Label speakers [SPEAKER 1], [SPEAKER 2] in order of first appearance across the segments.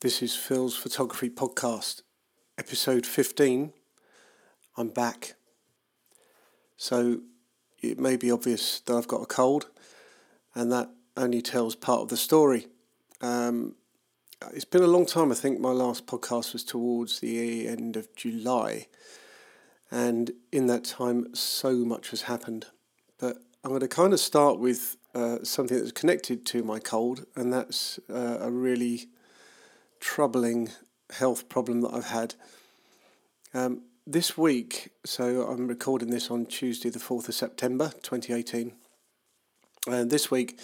[SPEAKER 1] This is Phil's Photography Podcast, episode 15. I'm back. So it may be obvious that I've got a cold, and that only tells part of the story. Um, it's been a long time. I think my last podcast was towards the end of July, and in that time, so much has happened. But I'm going to kind of start with uh, something that's connected to my cold, and that's uh, a really troubling health problem that I've had. Um, this week, so I'm recording this on Tuesday, the 4th of September 2018. And this week,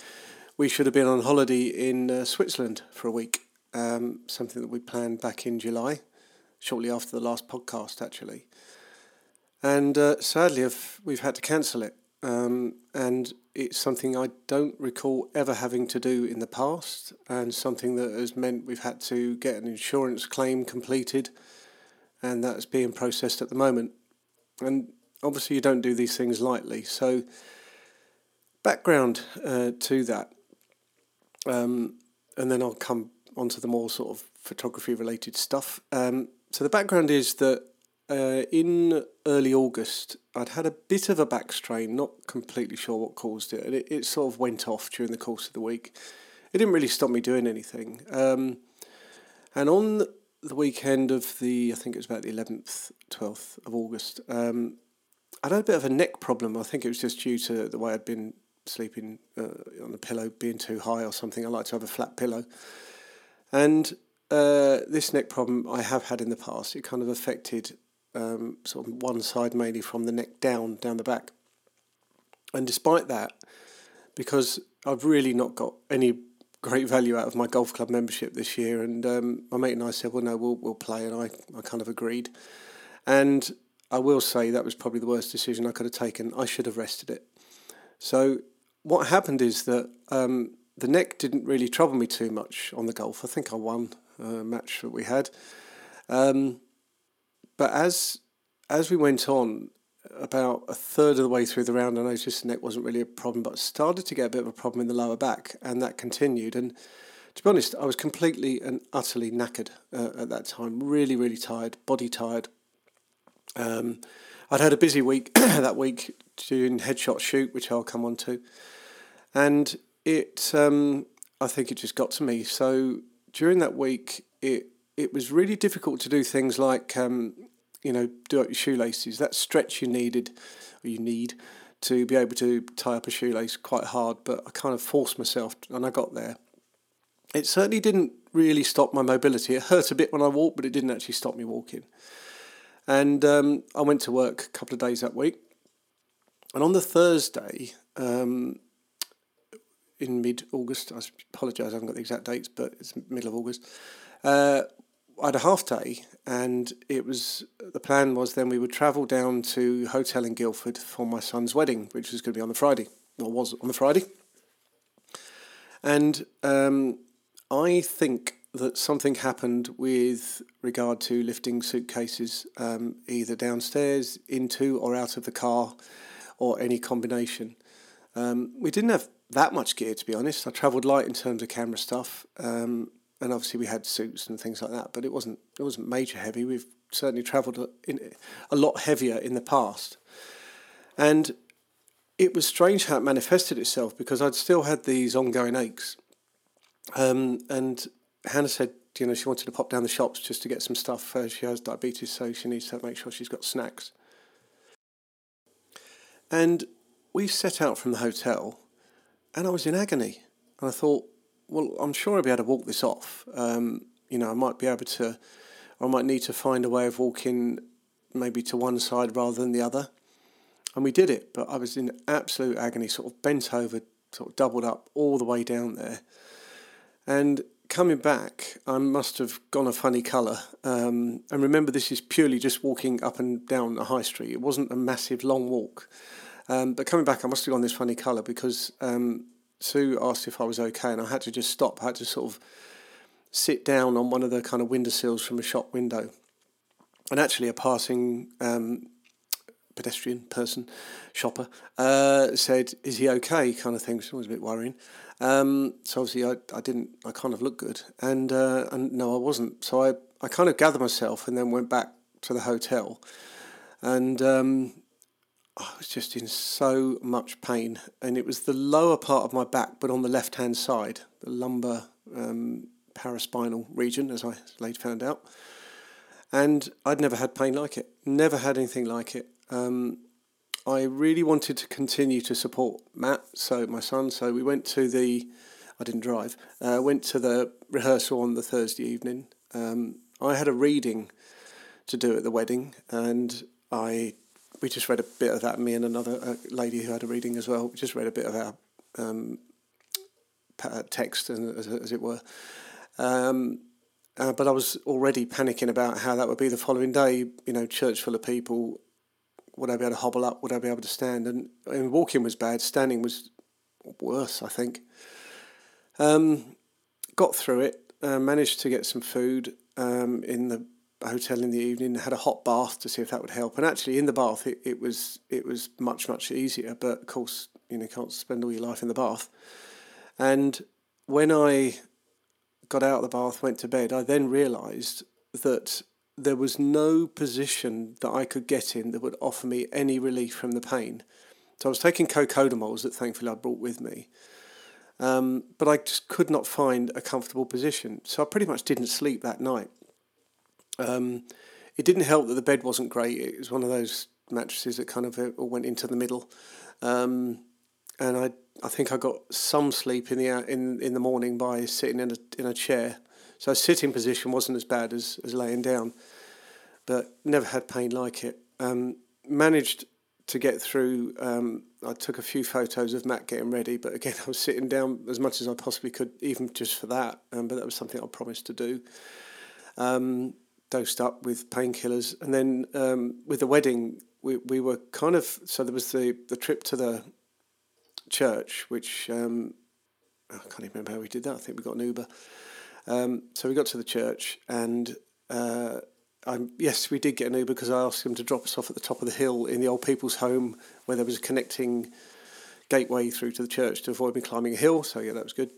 [SPEAKER 1] we should have been on holiday in uh, Switzerland for a week, um, something that we planned back in July, shortly after the last podcast, actually. And uh, sadly, I've, we've had to cancel it. Um, and it's something I don't recall ever having to do in the past, and something that has meant we've had to get an insurance claim completed, and that's being processed at the moment. And obviously, you don't do these things lightly. So, background uh, to that, um, and then I'll come onto the more sort of photography related stuff. Um, so, the background is that uh, in early August, I'd had a bit of a back strain, not completely sure what caused it, and it, it sort of went off during the course of the week. It didn't really stop me doing anything. Um, and on the weekend of the, I think it was about the 11th, 12th of August, um, I had a bit of a neck problem. I think it was just due to the way I'd been sleeping uh, on the pillow being too high or something. I like to have a flat pillow. And uh, this neck problem I have had in the past. It kind of affected um, sort of one side mainly from the neck down, down the back. And despite that, because I've really not got any great value out of my golf club membership this year, and um, my mate and I said, well, no, we'll, we'll play, and I, I kind of agreed. And I will say that was probably the worst decision I could have taken. I should have rested it. So what happened is that um, the neck didn't really trouble me too much on the golf. I think I won a match that we had. Um, but as as we went on, about a third of the way through the round, I noticed the neck wasn't really a problem, but started to get a bit of a problem in the lower back, and that continued. And to be honest, I was completely and utterly knackered uh, at that time. Really, really tired, body tired. Um, I'd had a busy week that week doing headshot shoot, which I'll come on to, and it. Um, I think it just got to me. So during that week, it it was really difficult to do things like, um, you know, do up your shoelaces. That stretch you needed, or you need, to be able to tie up a shoelace quite hard. But I kind of forced myself, and I got there. It certainly didn't really stop my mobility. It hurt a bit when I walked, but it didn't actually stop me walking. And um, I went to work a couple of days that week. And on the Thursday, um, in mid August, I apologise, I haven't got the exact dates, but it's middle of August. Uh, I had a half day, and it was the plan was then we would travel down to hotel in Guildford for my son's wedding, which was going to be on the Friday, or was on the Friday. And um, I think that something happened with regard to lifting suitcases, um, either downstairs, into, or out of the car, or any combination. Um, we didn't have that much gear, to be honest. I travelled light in terms of camera stuff. Um, and obviously we had suits and things like that, but it wasn't it wasn't major heavy. We've certainly travelled in a lot heavier in the past, and it was strange how it manifested itself because I'd still had these ongoing aches, um, and Hannah said you know she wanted to pop down the shops just to get some stuff. Uh, she has diabetes, so she needs to make sure she's got snacks. And we set out from the hotel, and I was in agony, and I thought well, I'm sure I'll be able to walk this off. Um, you know, I might be able to, I might need to find a way of walking maybe to one side rather than the other. And we did it, but I was in absolute agony, sort of bent over, sort of doubled up all the way down there. And coming back, I must have gone a funny colour. Um, and remember, this is purely just walking up and down a high street. It wasn't a massive long walk. Um, but coming back, I must have gone this funny colour because um, Sue asked if I was okay, and I had to just stop. I had to sort of sit down on one of the kind of windowsills from a shop window. And actually, a passing um, pedestrian person, shopper, uh, said, Is he okay? kind of thing, which was a bit worrying. Um, so obviously I, I didn't I kind of looked good and uh, and no I wasn't so I, I kind of gathered myself and then went back to the hotel and um, I was just in so much pain and it was the lower part of my back but on the left hand side the lumbar um, paraspinal region as I later found out and I'd never had pain like it never had anything like it um, I really wanted to continue to support Matt, so my son. So we went to the, I didn't drive, uh, went to the rehearsal on the Thursday evening. Um, I had a reading to do at the wedding, and I we just read a bit of that. Me and another uh, lady who had a reading as well. We just read a bit of our um, text, as, as it were. Um, uh, but I was already panicking about how that would be the following day. You know, church full of people, would I be able to hobble up? Would I be able to stand? And, and walking was bad. Standing was worse, I think. Um, got through it. Uh, managed to get some food um, in the hotel in the evening. Had a hot bath to see if that would help. And actually, in the bath, it, it was it was much much easier. But of course, you know, can't spend all your life in the bath. And when I got out of the bath, went to bed, I then realised that there was no position that I could get in that would offer me any relief from the pain. So I was taking co-codamols that thankfully I brought with me. Um, but I just could not find a comfortable position. So I pretty much didn't sleep that night. Um, it didn't help that the bed wasn't great. It was one of those mattresses that kind of uh, went into the middle. Um, and I, I think I got some sleep in the in in the morning by sitting in a in a chair so sitting position wasn't as bad as, as laying down, but never had pain like it. Um, managed to get through. Um, I took a few photos of Matt getting ready, but again, I was sitting down as much as I possibly could, even just for that. Um, but that was something I promised to do. Um, dosed up with painkillers, and then um, with the wedding, we we were kind of so there was the the trip to the church, which um, I can't even remember how we did that. I think we got an Uber. Um, so we got to the church, and uh, yes, we did get an Uber because I asked him to drop us off at the top of the hill in the old people's home where there was a connecting gateway through to the church to avoid me climbing a hill. So yeah, that was good.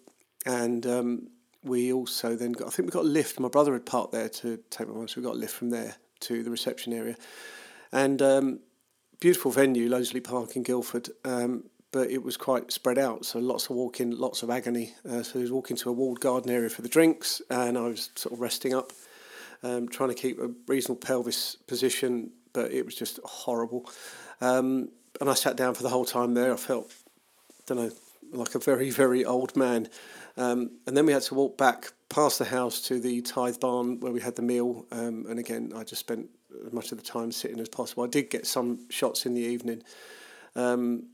[SPEAKER 1] And um, we also then got, I think we got a lift. My brother had parked there to take my mum, so we got a lift from there to the reception area. And um, beautiful venue, Loseley Park in Guildford. Um, but it was quite spread out. So lots of walking, lots of agony. Uh, so I was walking to a walled garden area for the drinks, and I was sort of resting up, um, trying to keep a reasonable pelvis position, but it was just horrible. Um, and I sat down for the whole time there. I felt, I don't know, like a very, very old man. Um, and then we had to walk back past the house to the tithe barn where we had the meal. Um, and again, I just spent as much of the time sitting as possible. I did get some shots in the evening. Um,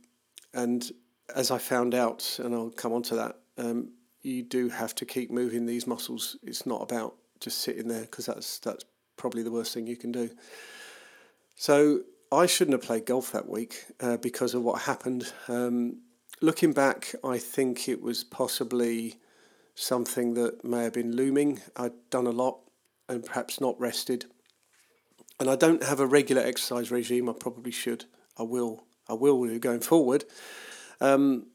[SPEAKER 1] and as I found out, and I'll come on to that, um, you do have to keep moving these muscles. It's not about just sitting there because that's that's probably the worst thing you can do. So I shouldn't have played golf that week uh, because of what happened. Um, looking back, I think it was possibly something that may have been looming. I'd done a lot and perhaps not rested. And I don't have a regular exercise regime. I probably should. I will I will do going forward. Um,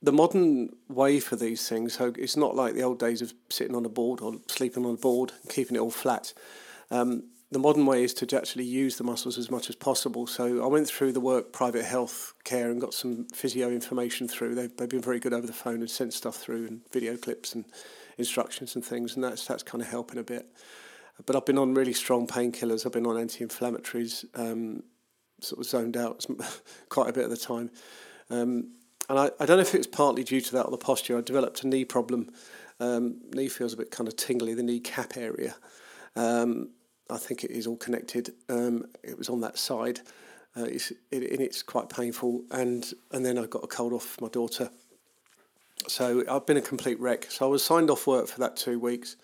[SPEAKER 1] the modern way for these things, so it's not like the old days of sitting on a board or sleeping on a board and keeping it all flat. Um, the modern way is to actually use the muscles as much as possible. So I went through the work private health care and got some physio information through. They've, they've been very good over the phone and sent stuff through and video clips and instructions and things, and that's that's kind of helping a bit. But I've been on really strong painkillers. I've been on anti-inflammatories. Um, sort of zoned out quite a bit of the time. Um, and I, I don't know if it was partly due to that or the posture. I developed a knee problem. Um, knee feels a bit kind of tingly, the knee cap area. Um, I think it is all connected. Um, it was on that side. Uh, it's, it, and it's quite painful. And, and then I got a cold off my daughter. So I've been a complete wreck. So I was signed off work for that two weeks.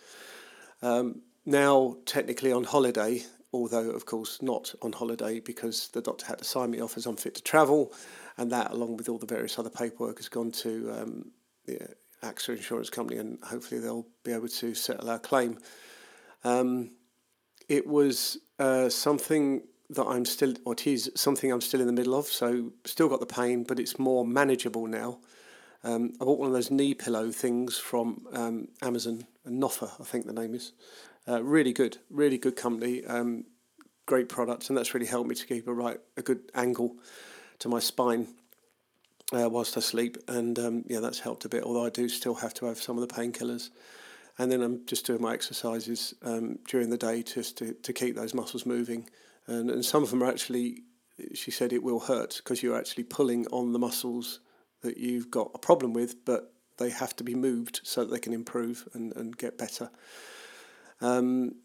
[SPEAKER 1] Um, now, technically on holiday, although of course not on holiday because the doctor had to sign me off as unfit to travel, and that along with all the various other paperwork has gone to um, the AXA insurance company, and hopefully they'll be able to settle our claim. Um, it was uh, something that I'm still, or it is something I'm still in the middle of. So still got the pain, but it's more manageable now. Um, I bought one of those knee pillow things from um, Amazon, Noffa, I think the name is. Uh, really good, really good company, um, great products, and that's really helped me to keep a right a good angle to my spine uh, whilst I sleep, and um, yeah, that's helped a bit. Although I do still have to have some of the painkillers, and then I'm just doing my exercises um, during the day just to, to keep those muscles moving, and and some of them are actually, she said it will hurt because you're actually pulling on the muscles that you've got a problem with, but they have to be moved so that they can improve and, and get better. Um,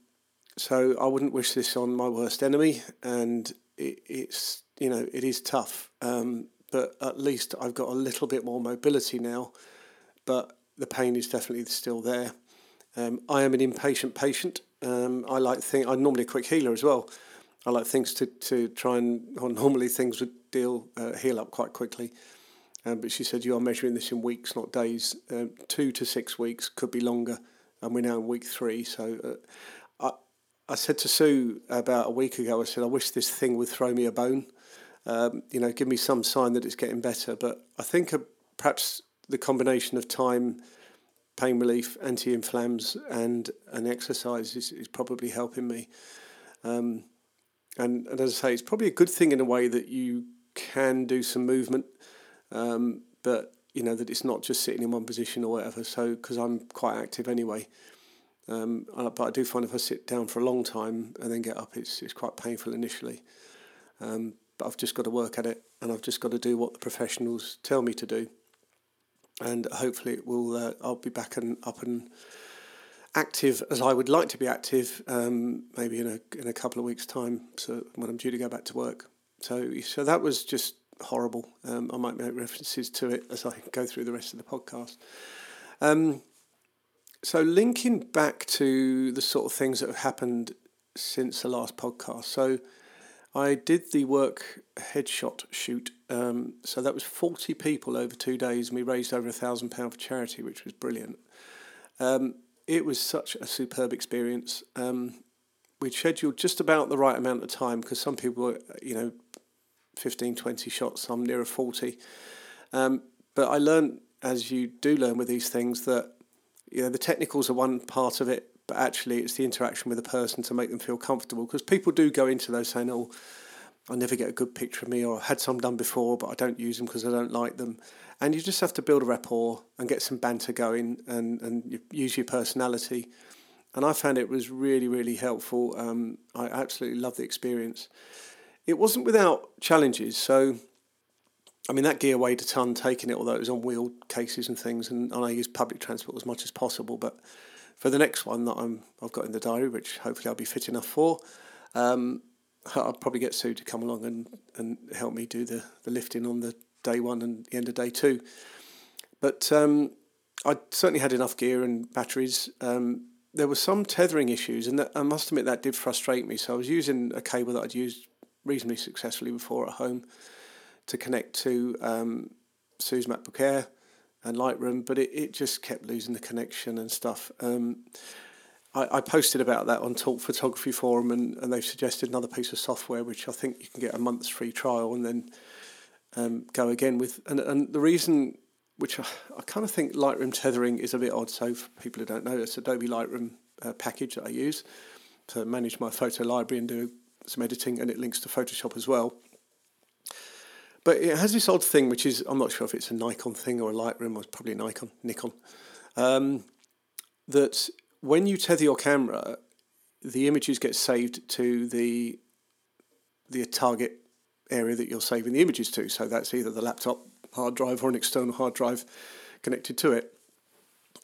[SPEAKER 1] so I wouldn't wish this on my worst enemy, and it, it's you know it is tough. Um, but at least I've got a little bit more mobility now. But the pain is definitely still there. Um, I am an impatient patient. Um, I like thing. I'm normally a quick healer as well. I like things to, to try and. Well, normally things would deal uh, heal up quite quickly. Um, but she said you are measuring this in weeks, not days. Um, two to six weeks could be longer, and we're now in week three. So uh, I I said to Sue about a week ago. I said I wish this thing would throw me a bone um, you know, give me some sign that it's getting better. But I think uh, perhaps the combination of time, pain relief, anti-inflams, and an exercise is, is probably helping me. Um, and, and as I say, it's probably a good thing in a way that you can do some movement, um, but you know that it's not just sitting in one position or whatever. So because I'm quite active anyway. Um, but I do find if I sit down for a long time and then get up, it's it's quite painful initially. Um, but I've just got to work at it and I've just got to do what the professionals tell me to do. And hopefully, it will. Uh, I'll be back and up and active as I would like to be active. Um, maybe in a in a couple of weeks' time, so when I'm due to go back to work. So so that was just horrible. Um, I might make references to it as I go through the rest of the podcast. Um, so linking back to the sort of things that have happened since the last podcast. So I did the work headshot shoot. Um, so that was 40 people over two days, and we raised over a thousand pound for charity, which was brilliant. Um, it was such a superb experience. Um, we'd scheduled just about the right amount of time because some people were, you know, 15, 20 shots, some nearer 40. Um, but I learned, as you do learn with these things, that you know the technicals are one part of it, but actually it's the interaction with the person to make them feel comfortable because people do go into those saying oh I never get a good picture of me or I had some done before but I don't use them because I don't like them. And you just have to build a rapport and get some banter going and, and use your personality. And I found it was really really helpful. Um, I absolutely loved the experience. It wasn't without challenges. So I mean that gear weighed a ton taking it although it was on wheeled cases and things and, and I used public transport as much as possible but for the next one that I'm I've got in the diary, which hopefully I'll be fit enough for. Um, I'll probably get Sue to come along and, and help me do the, the lifting on the day one and the end of day two. But um, I certainly had enough gear and batteries. Um, there were some tethering issues, and that, I must admit that did frustrate me. So I was using a cable that I'd used reasonably successfully before at home to connect to um, Sue's MacBook Air and Lightroom, but it, it just kept losing the connection and stuff. Um, I, I posted about that on Talk Photography Forum, and, and they've suggested another piece of software which I think you can get a month's free trial and then um, go again with. And, and the reason, which I, I kind of think Lightroom tethering is a bit odd. So for people who don't know, it's Adobe Lightroom uh, package that I use to manage my photo library and do some editing, and it links to Photoshop as well. But it has this odd thing, which is I'm not sure if it's a Nikon thing or a Lightroom, or probably Nikon, Nikon, um, that when you tether your camera, the images get saved to the the target area that you're saving the images to. So that's either the laptop hard drive or an external hard drive connected to it.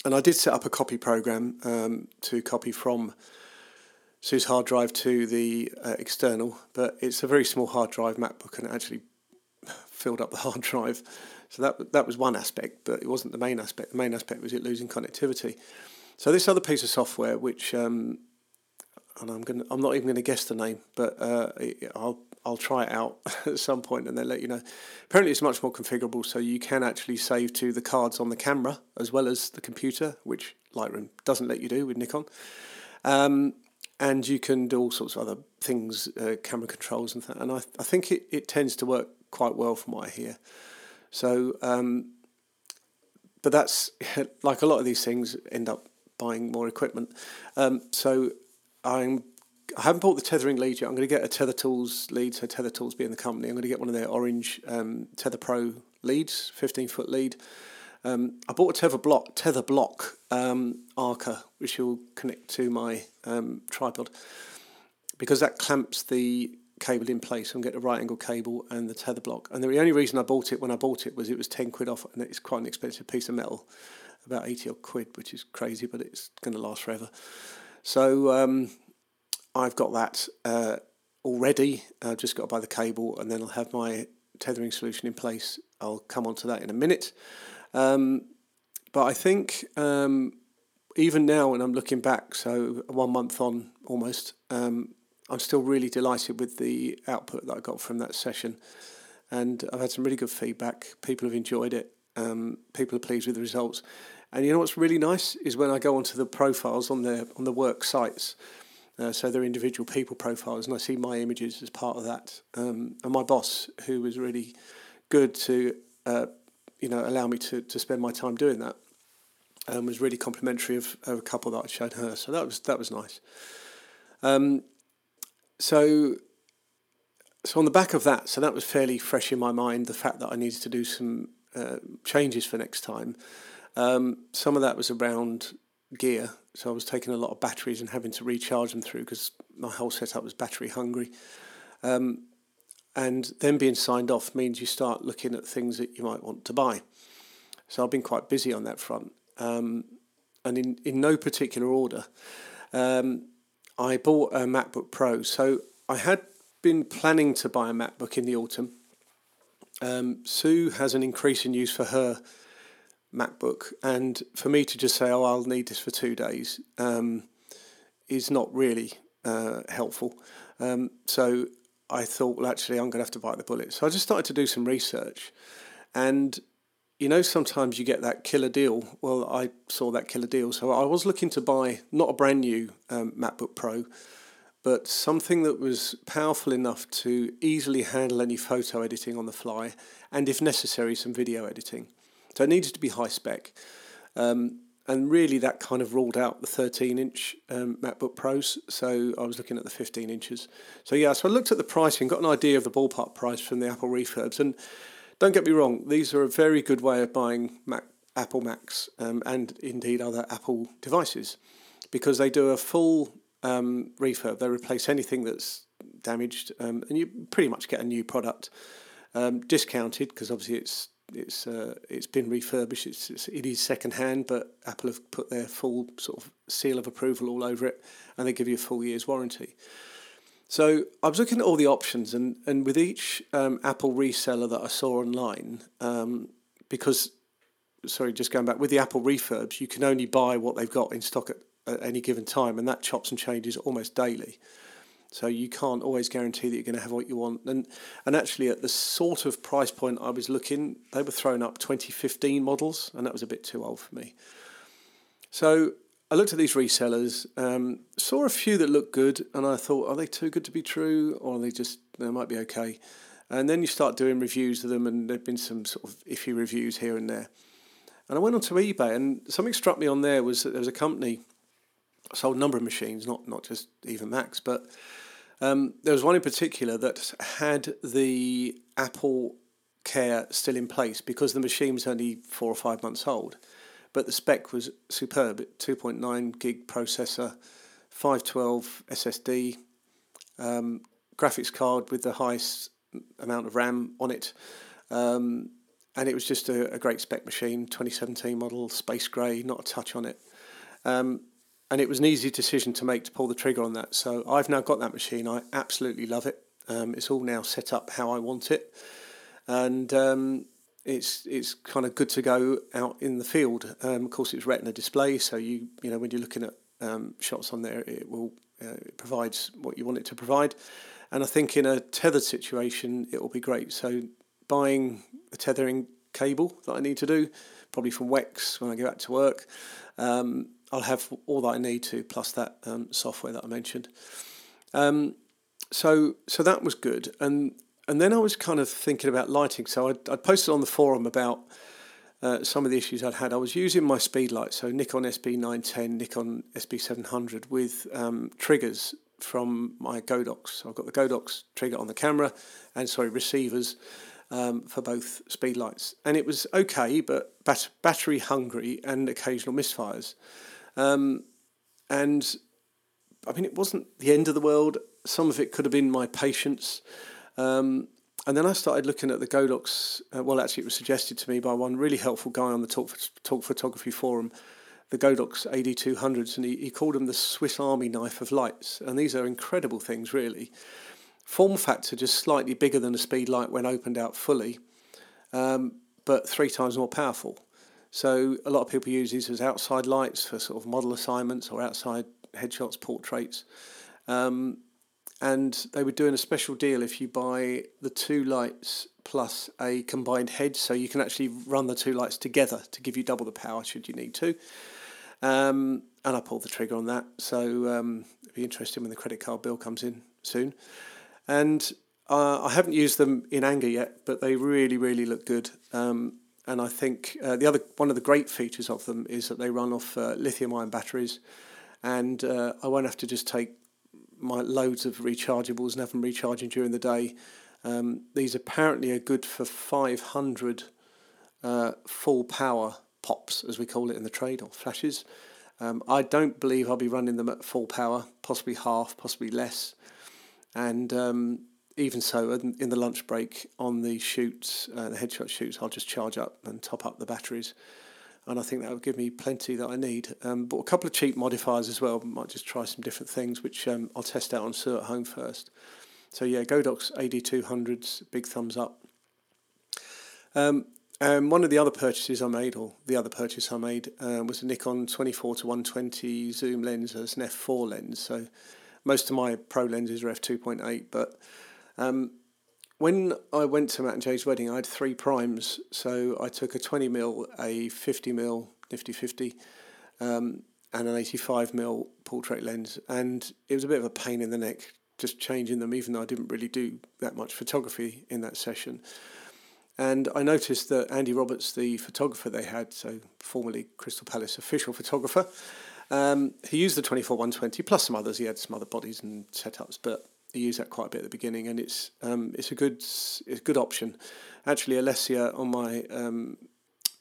[SPEAKER 1] And I did set up a copy program um, to copy from Sue's hard drive to the uh, external, but it's a very small hard drive MacBook and it actually filled up the hard drive. So that that was one aspect, but it wasn't the main aspect. The main aspect was it losing connectivity. So this other piece of software, which um, and I'm gonna I'm not even going to guess the name, but uh, I'll I'll try it out at some point and then let you know. Apparently, it's much more configurable, so you can actually save to the cards on the camera as well as the computer, which Lightroom doesn't let you do with Nikon. Um, and you can do all sorts of other things, uh, camera controls and that. And I, I think it, it tends to work quite well from what I hear. So um, but that's like a lot of these things end up buying more equipment. Um, so I'm I haven't bought the tethering lead yet. I'm going to get a Tether Tools lead, so Tether Tools being the company. I'm going to get one of their orange um, Tether Pro leads, 15 foot lead. Um, I bought a Tether block, Tether block um, Arca, which will connect to my um, tripod because that clamps the cable in place and get the right angle cable and the tether block. And the only reason I bought it when I bought it was it was 10 quid off and it's quite an expensive piece of metal, about 80 odd quid, which is crazy, but it's going to last forever. So um, I've got that uh, already. I've just got to buy the cable and then I'll have my tethering solution in place. I'll come on to that in a minute. Um, but I think um, even now, when I'm looking back, so one month on almost, um, I'm still really delighted with the output that I got from that session. And I've had some really good feedback. People have enjoyed it. Um, people are pleased with the results. And you know what's really nice is when I go onto the profiles on the on the work sites. Uh, so they're individual people profiles, and I see my images as part of that. Um, and my boss, who was really good to, uh, you know, allow me to, to spend my time doing that, um, was really complimentary of, of a couple that I showed her. So that was that was nice. Um, so so on the back of that, so that was fairly fresh in my mind. The fact that I needed to do some uh, changes for next time. Um, some of that was around gear, so I was taking a lot of batteries and having to recharge them through because my whole setup was battery hungry. Um, and then being signed off means you start looking at things that you might want to buy. So I've been quite busy on that front, um, and in in no particular order. Um, I bought a MacBook Pro. So I had been planning to buy a MacBook in the autumn. Um, Sue has an increase in use for her MacBook, and for me to just say, "Oh, I'll need this for two days," um, is not really uh, helpful. Um, so I thought, well, actually, I'm going to have to bite the bullet. So I just started to do some research, and you know, sometimes you get that killer deal. Well, I saw that killer deal, so I was looking to buy not a brand new um, MacBook Pro, but something that was powerful enough to easily handle any photo editing on the fly, and if necessary, some video editing. So it needed to be high spec. Um, and really, that kind of ruled out the 13 inch um, MacBook Pros. So I was looking at the 15 inches. So, yeah, so I looked at the pricing, got an idea of the ballpark price from the Apple refurbs. And don't get me wrong, these are a very good way of buying Mac, Apple Macs um, and indeed other Apple devices because they do a full um, refurb. They replace anything that's damaged, um, and you pretty much get a new product um, discounted because obviously it's it's uh, it's been refurbished. It's, it's it is second hand, but Apple have put their full sort of seal of approval all over it, and they give you a full year's warranty. So I was looking at all the options, and, and with each um, Apple reseller that I saw online, um, because, sorry, just going back, with the Apple refurbs, you can only buy what they've got in stock at, at any given time, and that chops and changes almost daily. So you can't always guarantee that you're going to have what you want. And and actually, at the sort of price point I was looking, they were throwing up 2015 models, and that was a bit too old for me. So I looked at these resellers, um, saw a few that looked good, and I thought, are they too good to be true, or are they just they might be okay? And then you start doing reviews of them, and there've been some sort of iffy reviews here and there. And I went onto eBay, and something struck me on there was that there was a company sold a number of machines, not not just even Macs, but um, there was one in particular that had the Apple Care still in place because the machine was only four or five months old but the spec was superb 2.9 gig processor, 512 SSD, um, graphics card with the highest amount of RAM on it. Um, and it was just a, a, great spec machine, 2017 model, space grey, not a touch on it. Um, and it was an easy decision to make to pull the trigger on that. So I've now got that machine. I absolutely love it. Um, it's all now set up how I want it. And um, it's it's kind of good to go out in the field. Um, of course, it's Retina display, so you you know when you're looking at um, shots on there, it will uh, it provides what you want it to provide. And I think in a tethered situation, it will be great. So buying a tethering cable that I need to do, probably from Wex when I go back to work, um, I'll have all that I need to plus that um, software that I mentioned. Um, so so that was good, and and then I was kind of thinking about lighting. So I'd, I'd posted on the forum about uh, some of the issues I'd had. I was using my speed light, so Nikon SB910, Nikon SB700 with um, triggers from my Godox. So I've got the Godox trigger on the camera and, sorry, receivers um, for both speed lights. And it was okay, but bat- battery hungry and occasional misfires. Um, and I mean, it wasn't the end of the world. Some of it could have been my patience. Um, and then I started looking at the Godox. Uh, well, actually, it was suggested to me by one really helpful guy on the Talk, Talk Photography forum, the Godox AD200s, and he, he called them the Swiss Army knife of lights. And these are incredible things, really. Form factor just slightly bigger than a speed light when opened out fully, um, but three times more powerful. So a lot of people use these as outside lights for sort of model assignments or outside headshots, portraits. Um, and they were doing a special deal if you buy the two lights plus a combined head, so you can actually run the two lights together to give you double the power should you need to. Um, and I pulled the trigger on that, so um, it'll be interesting when the credit card bill comes in soon. And uh, I haven't used them in anger yet, but they really, really look good. Um, and I think uh, the other one of the great features of them is that they run off uh, lithium-ion batteries, and uh, I won't have to just take my loads of rechargeables and have them recharging during the day. Um, these apparently are good for 500 uh, full power pops, as we call it in the trade, or flashes. Um, I don't believe I'll be running them at full power, possibly half, possibly less. And um, even so, in the lunch break on the shoots, uh, the headshot shoots, I'll just charge up and top up the batteries and I think that would give me plenty that I need. Um, but a couple of cheap modifiers as well. Might just try some different things, which um, I'll test out on Sue at home first. So yeah, Godox AD200s, big thumbs up. Um, and one of the other purchases I made, or the other purchase I made, uh, was a Nikon 24 to 120 zoom lens as an f4 lens. So most of my pro lenses are f2.8, but um, when I went to Matt and Jay's wedding, I had three primes. So I took a 20 mil, a 50 mil nifty 50, um, and an 85 mil portrait lens. And it was a bit of a pain in the neck just changing them, even though I didn't really do that much photography in that session. And I noticed that Andy Roberts, the photographer they had, so formerly Crystal Palace official photographer, um, he used the 24 120 plus some others. He had some other bodies and setups, but Use that quite a bit at the beginning, and it's um, it's a good it's a good option. Actually, Alessia on my um,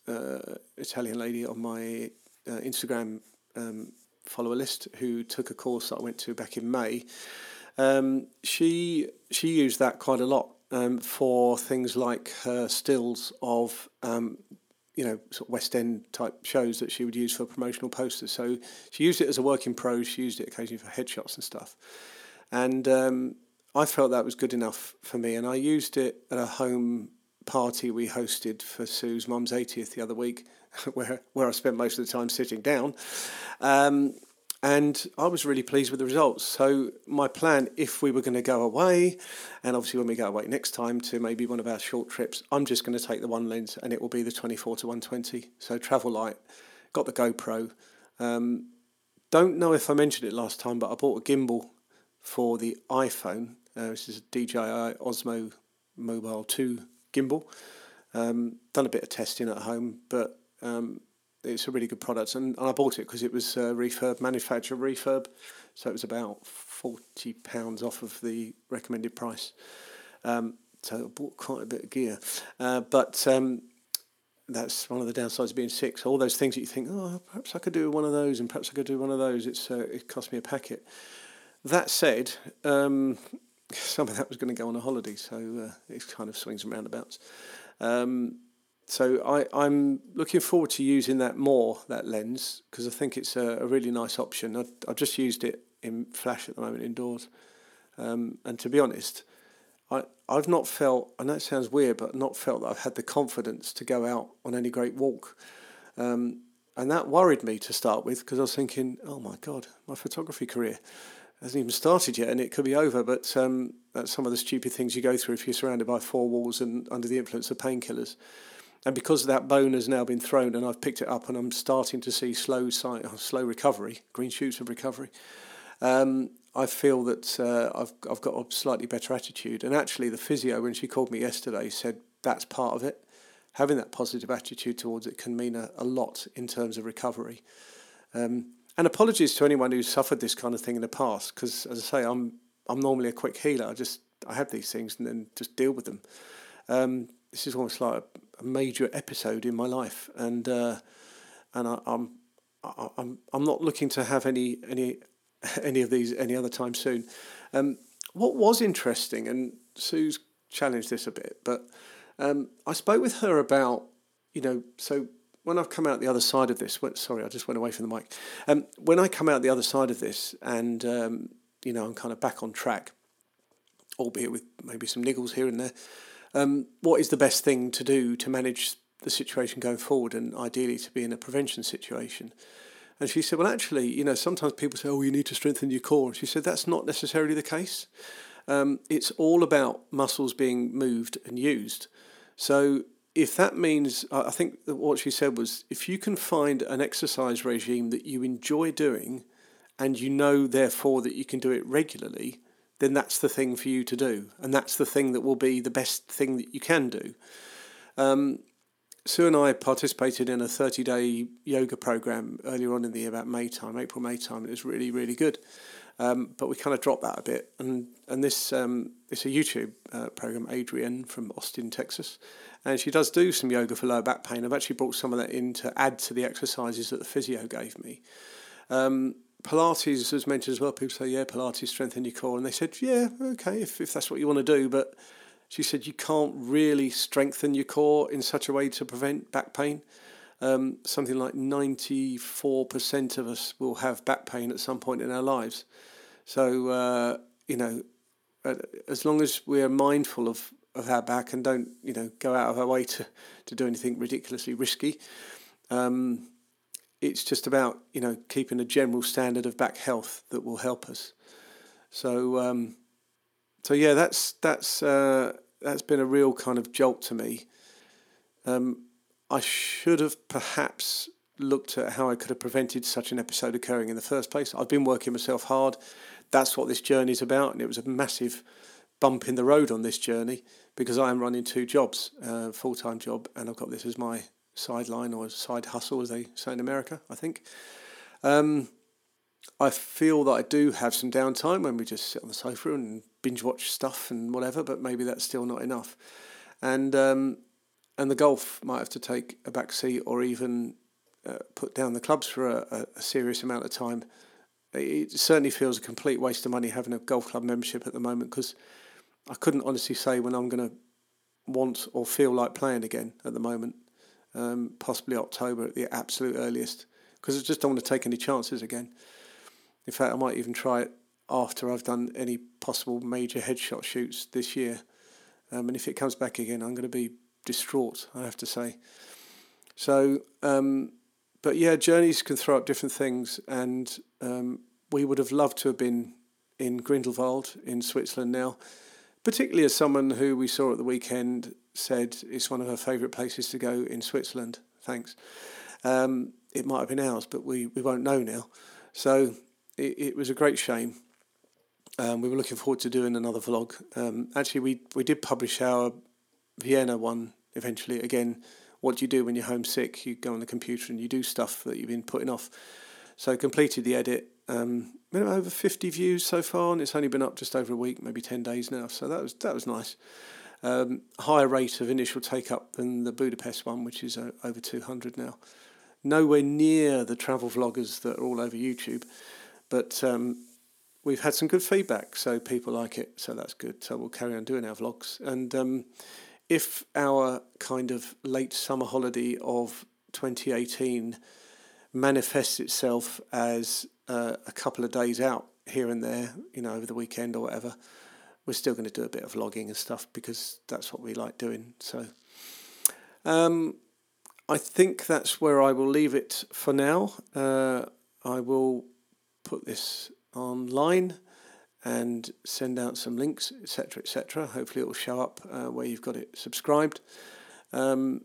[SPEAKER 1] uh, Italian lady on my uh, Instagram um, follower list who took a course that I went to back in May. Um, she she used that quite a lot um, for things like her stills of um, you know sort of West End type shows that she would use for promotional posters. So she used it as a working pro. She used it occasionally for headshots and stuff. And um, I felt that was good enough for me. And I used it at a home party we hosted for Sue's mum's 80th the other week, where, where I spent most of the time sitting down. Um, and I was really pleased with the results. So my plan, if we were going to go away, and obviously when we go away next time to maybe one of our short trips, I'm just going to take the one lens, and it will be the 24 to 120. So travel light, got the GoPro. Um, don't know if I mentioned it last time, but I bought a gimbal for the iPhone. Uh, this is a DJI Osmo Mobile 2 gimbal. Um, done a bit of testing at home, but um, it's a really good product. And, and I bought it because it was uh, refurb, manufacturer refurb. So it was about £40 off of the recommended price. Um, so I bought quite a bit of gear. Uh, but um, that's one of the downsides of being six. All those things that you think, oh, perhaps I could do one of those, and perhaps I could do one of those. It's uh, it cost me a packet. That said, um, some of that was going to go on a holiday, so uh, it kind of swings and roundabouts. Um, so I, I'm looking forward to using that more, that lens, because I think it's a, a really nice option. I've, I've, just used it in flash at the moment indoors. Um, and to be honest, I, I've not felt, I know it sounds weird, but not felt that I've had the confidence to go out on any great walk. Um, and that worried me to start with because I was thinking, oh my God, my photography career hasn't even started yet and it could be over. But um, that's some of the stupid things you go through if you're surrounded by four walls and under the influence of painkillers. And because that bone has now been thrown and I've picked it up and I'm starting to see slow uh, slow recovery, green shoots of recovery, um, I feel that uh, I've, I've got a slightly better attitude. And actually, the physio, when she called me yesterday, said that's part of it. having that positive attitude towards it can mean a, a lot in terms of recovery. Um, and apologies to anyone who's suffered this kind of thing in the past, because as I say, I'm I'm normally a quick healer. I just I have these things and then just deal with them. Um, this is almost like a, major episode in my life, and uh, and I, I'm I'm I'm not looking to have any any any of these any other time soon. Um, what was interesting, and Sue's challenged this a bit, but um, I spoke with her about you know so when I've come out the other side of this, when, sorry, I just went away from the mic. Um, when I come out the other side of this, and um, you know I'm kind of back on track, albeit with maybe some niggles here and there. Um, what is the best thing to do to manage the situation going forward, and ideally to be in a prevention situation? And she said, Well, actually, you know, sometimes people say, Oh, you need to strengthen your core. And she said, That's not necessarily the case. Um, it's all about muscles being moved and used. So if that means, I think what she said was, if you can find an exercise regime that you enjoy doing and you know, therefore, that you can do it regularly, then that's the thing for you to do. And that's the thing that will be the best thing that you can do. Um, Sue and I participated in a 30 day yoga program earlier on in the year, about May time, April, May time. It was really, really good. Um, but we kind of dropped that a bit. And, and this um, it's a YouTube uh, program, Adriene from Austin, Texas. And she does do some yoga for lower back pain. I've actually brought some of that in to add to the exercises that the physio gave me. Um, Pilates was mentioned as well. People say, yeah, Pilates strengthen your core. And they said, yeah, okay, if, if that's what you want to do. But she said you can't really strengthen your core in such a way to prevent back pain. Um, something like 94% of us will have back pain at some point in our lives. So, uh, you know, as long as we're mindful of, of our back and don't, you know, go out of our way to, to do anything ridiculously risky, um, it's just about, you know, keeping a general standard of back health that will help us. So, um, so yeah, that's that's uh, that's been a real kind of jolt to me. Um, I should have perhaps looked at how I could have prevented such an episode occurring in the first place. I've been working myself hard. That's what this journey is about, and it was a massive bump in the road on this journey because I am running two jobs, uh, full time job, and I've got this as my sideline or side hustle, as they say in America, I think. Um, I feel that I do have some downtime when we just sit on the sofa and binge watch stuff and whatever, but maybe that's still not enough. And um, and the golf might have to take a back seat or even uh, put down the clubs for a, a, serious amount of time. It certainly feels a complete waste of money having a golf club membership at the moment because I couldn't honestly say when I'm going to want or feel like playing again at the moment. Um, possibly October at the absolute earliest because I just don't want to take any chances again. In fact, I might even try it after I've done any possible major headshot shoots this year. Um, and if it comes back again, I'm going to be distraught, I have to say. So, um, but yeah, journeys can throw up different things. And um, we would have loved to have been in Grindelwald in Switzerland now, particularly as someone who we saw at the weekend said it's one of her favourite places to go in Switzerland. Thanks. Um, it might have been ours, but we, we won't know now. So it, it was a great shame. Um, we were looking forward to doing another vlog. Um, actually, we we did publish our Vienna one eventually. Again, what do you do when you're homesick? You go on the computer and you do stuff that you've been putting off. So completed the edit. Um, over fifty views so far, and it's only been up just over a week, maybe ten days now. So that was that was nice. Um, higher rate of initial take up than the Budapest one, which is uh, over two hundred now. Nowhere near the travel vloggers that are all over YouTube. But um, we've had some good feedback, so people like it, so that's good. So we'll carry on doing our vlogs. And um, if our kind of late summer holiday of 2018 manifests itself as uh, a couple of days out here and there, you know, over the weekend or whatever, we're still going to do a bit of vlogging and stuff because that's what we like doing. So um, I think that's where I will leave it for now. Uh, I will put this online and send out some links, etc., etc. Hopefully, it will show up uh, where you've got it subscribed. Um,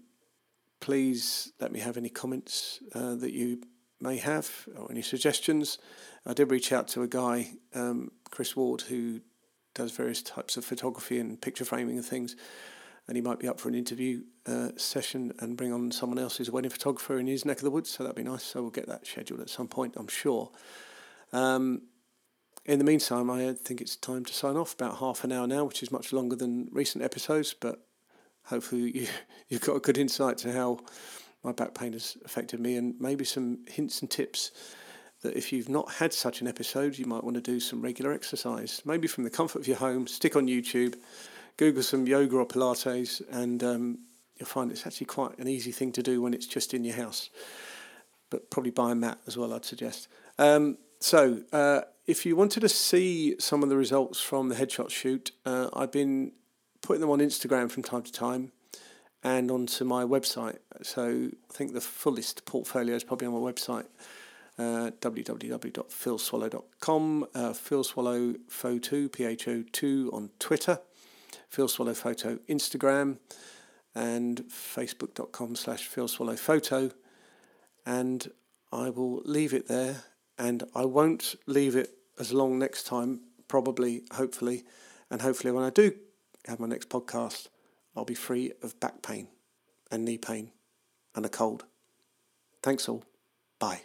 [SPEAKER 1] please let me have any comments uh, that you may have or any suggestions. I did reach out to a guy, um, Chris Ward, who does various types of photography and picture framing and things. and he might be up for an interview uh, session and bring on someone else who's a wedding photographer in his neck of the woods. So that'd be nice. So we'll get that scheduled at some point, I'm sure. Um, in the meantime, I think it's time to sign off. About half an hour now, which is much longer than recent episodes, but hopefully you, you've got a good insight to how my back pain has affected me and maybe some hints and tips that if you've not had such an episode, you might want to do some regular exercise. Maybe from the comfort of your home, stick on YouTube, Google some yoga or Pilates, and um, you'll find it's actually quite an easy thing to do when it's just in your house. But probably buy a mat as well, I'd suggest. Um, so, uh, if you wanted to see some of the results from the headshot shoot, uh, I've been putting them on Instagram from time to time and onto my website. So I think the fullest portfolio is probably on my website, uh, www.philswallow.com, uh, Phil Swallow Photo, P-H-O-2 on Twitter, Phil Swallow Photo Instagram, and facebook.com slash Phil Swallow Photo. And I will leave it there, and I won't leave it as long next time, probably, hopefully, and hopefully when I do have my next podcast, I'll be free of back pain and knee pain and a cold. Thanks all. Bye.